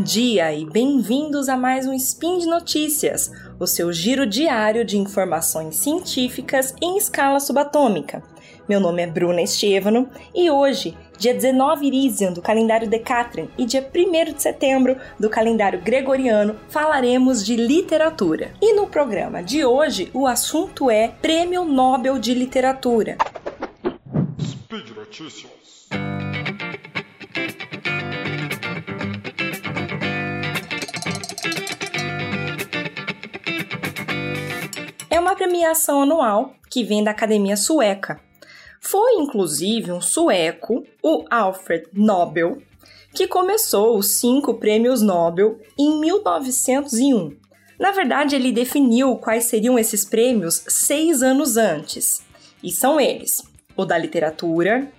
Bom dia e bem-vindos a mais um Spin de Notícias, o seu giro diário de informações científicas em escala subatômica. Meu nome é Bruna Estevano e hoje, dia 19 Irisian do calendário Decatrian e dia 1 de setembro do calendário Gregoriano, falaremos de literatura. E no programa de hoje, o assunto é Prêmio Nobel de Literatura. Speed Notícias. Uma premiação anual que vem da Academia Sueca. Foi inclusive um sueco, o Alfred Nobel, que começou os cinco prêmios Nobel em 1901. Na verdade, ele definiu quais seriam esses prêmios seis anos antes. E são eles: o da literatura,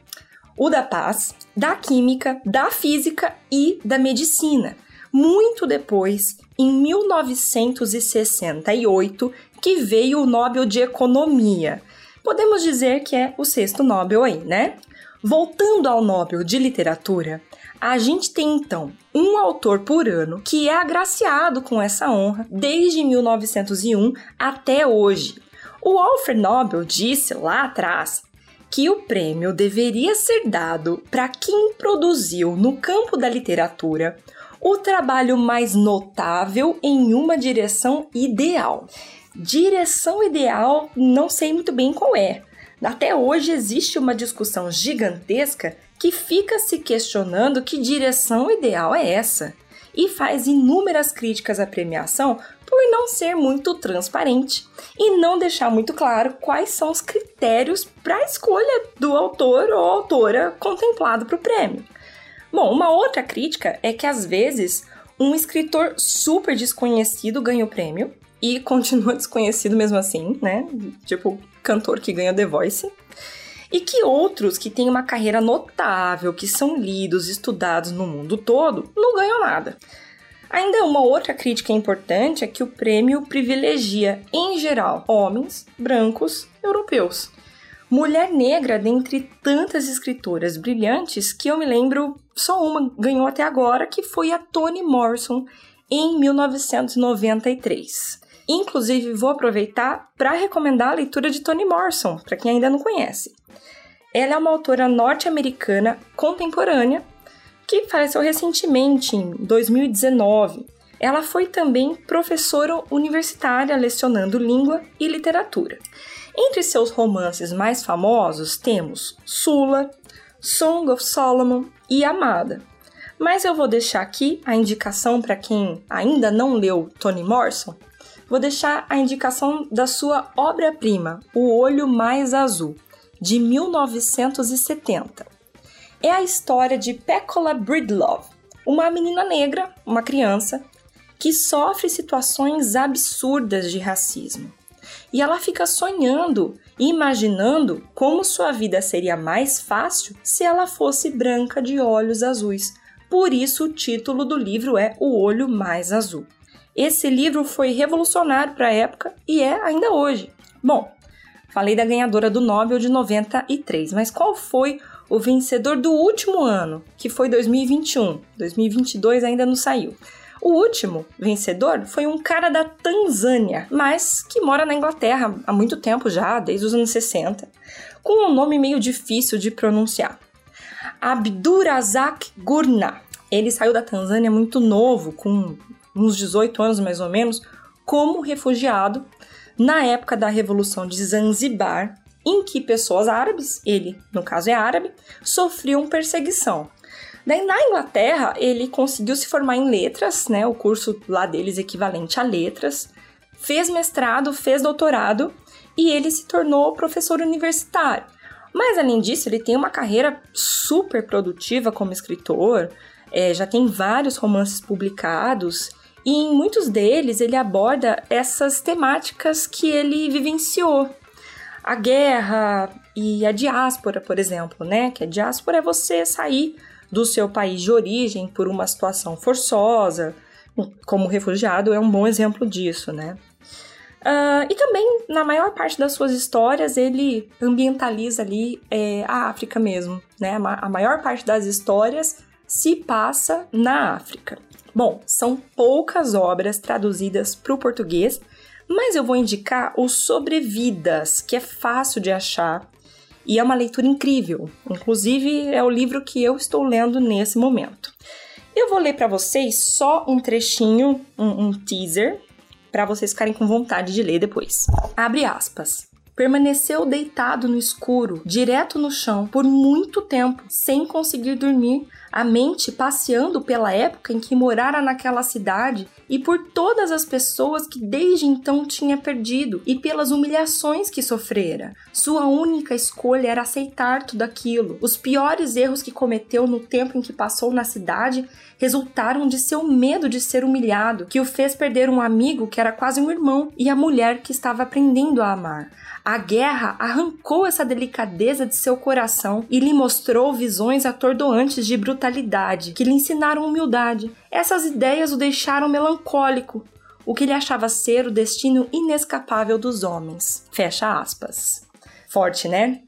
o da paz, da química, da física e da medicina. Muito depois, em 1968, que veio o Nobel de Economia. Podemos dizer que é o sexto Nobel aí, né? Voltando ao Nobel de Literatura, a gente tem então um autor por ano que é agraciado com essa honra desde 1901 até hoje. O Alfred Nobel disse lá atrás que o prêmio deveria ser dado para quem produziu no campo da literatura o trabalho mais notável em uma direção ideal. Direção ideal, não sei muito bem qual é. Até hoje existe uma discussão gigantesca que fica se questionando que direção ideal é essa e faz inúmeras críticas à premiação por não ser muito transparente e não deixar muito claro quais são os critérios para a escolha do autor ou autora contemplado para o prêmio. Bom, uma outra crítica é que às vezes um escritor super desconhecido ganha o prêmio e continua desconhecido mesmo assim, né? Tipo, cantor que ganha The Voice. E que outros que têm uma carreira notável, que são lidos, estudados no mundo todo, não ganham nada. Ainda uma outra crítica importante é que o prêmio privilegia, em geral, homens brancos europeus. Mulher negra dentre tantas escritoras brilhantes que eu me lembro, só uma ganhou até agora, que foi a Toni Morrison em 1993. Inclusive, vou aproveitar para recomendar a leitura de Toni Morrison, para quem ainda não conhece. Ela é uma autora norte-americana contemporânea que faleceu recentemente, em 2019. Ela foi também professora universitária lecionando língua e literatura. Entre seus romances mais famosos temos Sula, Song of Solomon e Amada. Mas eu vou deixar aqui a indicação para quem ainda não leu Toni Morrison vou deixar a indicação da sua obra-prima, O Olho Mais Azul, de 1970. É a história de Pecola Breedlove, uma menina negra, uma criança, que sofre situações absurdas de racismo. E ela fica sonhando e imaginando como sua vida seria mais fácil se ela fosse branca de olhos azuis. Por isso o título do livro é O Olho Mais Azul. Esse livro foi revolucionário para a época e é ainda hoje. Bom, falei da ganhadora do Nobel de 93, mas qual foi o vencedor do último ano, que foi 2021? 2022 ainda não saiu. O último vencedor foi um cara da Tanzânia, mas que mora na Inglaterra há muito tempo já, desde os anos 60, com um nome meio difícil de pronunciar. Abdurazak Gurna. Ele saiu da Tanzânia muito novo, com uns 18 anos mais ou menos, como refugiado na época da Revolução de Zanzibar, em que pessoas árabes, ele no caso é árabe, sofriam perseguição. Daí na Inglaterra ele conseguiu se formar em letras, né, o curso lá deles equivalente a letras, fez mestrado, fez doutorado e ele se tornou professor universitário. Mas além disso, ele tem uma carreira super produtiva como escritor, é, já tem vários romances publicados e em muitos deles ele aborda essas temáticas que ele vivenciou. A guerra e a diáspora, por exemplo, né? Que a diáspora é você sair do seu país de origem por uma situação forçosa. Como refugiado é um bom exemplo disso, né? Uh, e também, na maior parte das suas histórias, ele ambientaliza ali é, a África mesmo, né? A maior parte das histórias se passa na África. Bom, são poucas obras traduzidas para o português, mas eu vou indicar o Sobrevidas, que é fácil de achar e é uma leitura incrível. Inclusive, é o livro que eu estou lendo nesse momento. Eu vou ler para vocês só um trechinho, um, um teaser, para vocês ficarem com vontade de ler depois. Abre aspas. Permaneceu deitado no escuro, direto no chão, por muito tempo, sem conseguir dormir, a mente passeando pela época em que morara naquela cidade e por todas as pessoas que desde então tinha perdido e pelas humilhações que sofrera. Sua única escolha era aceitar tudo aquilo. Os piores erros que cometeu no tempo em que passou na cidade resultaram de seu medo de ser humilhado, que o fez perder um amigo que era quase um irmão e a mulher que estava aprendendo a amar. A guerra arrancou essa delicadeza de seu coração e lhe mostrou visões atordoantes de brutalidade, que lhe ensinaram humildade. Essas ideias o deixaram melancólico, o que ele achava ser o destino inescapável dos homens. Fecha aspas. Forte, né?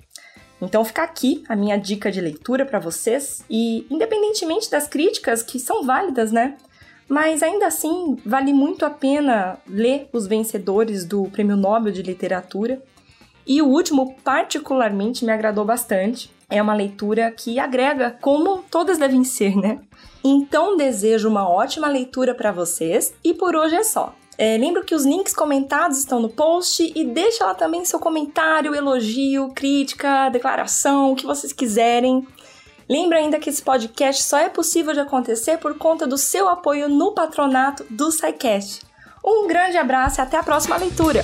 Então fica aqui a minha dica de leitura para vocês e independentemente das críticas que são válidas, né? Mas ainda assim, vale muito a pena ler os vencedores do Prêmio Nobel de Literatura e o último, particularmente, me agradou bastante. É uma leitura que agrega, como todas devem ser, né? Então, desejo uma ótima leitura para vocês e por hoje é só. É, lembro que os links comentados estão no post e deixa lá também seu comentário, elogio, crítica, declaração, o que vocês quiserem. Lembra ainda que esse podcast só é possível de acontecer por conta do seu apoio no patronato do SciCast. Um grande abraço e até a próxima leitura!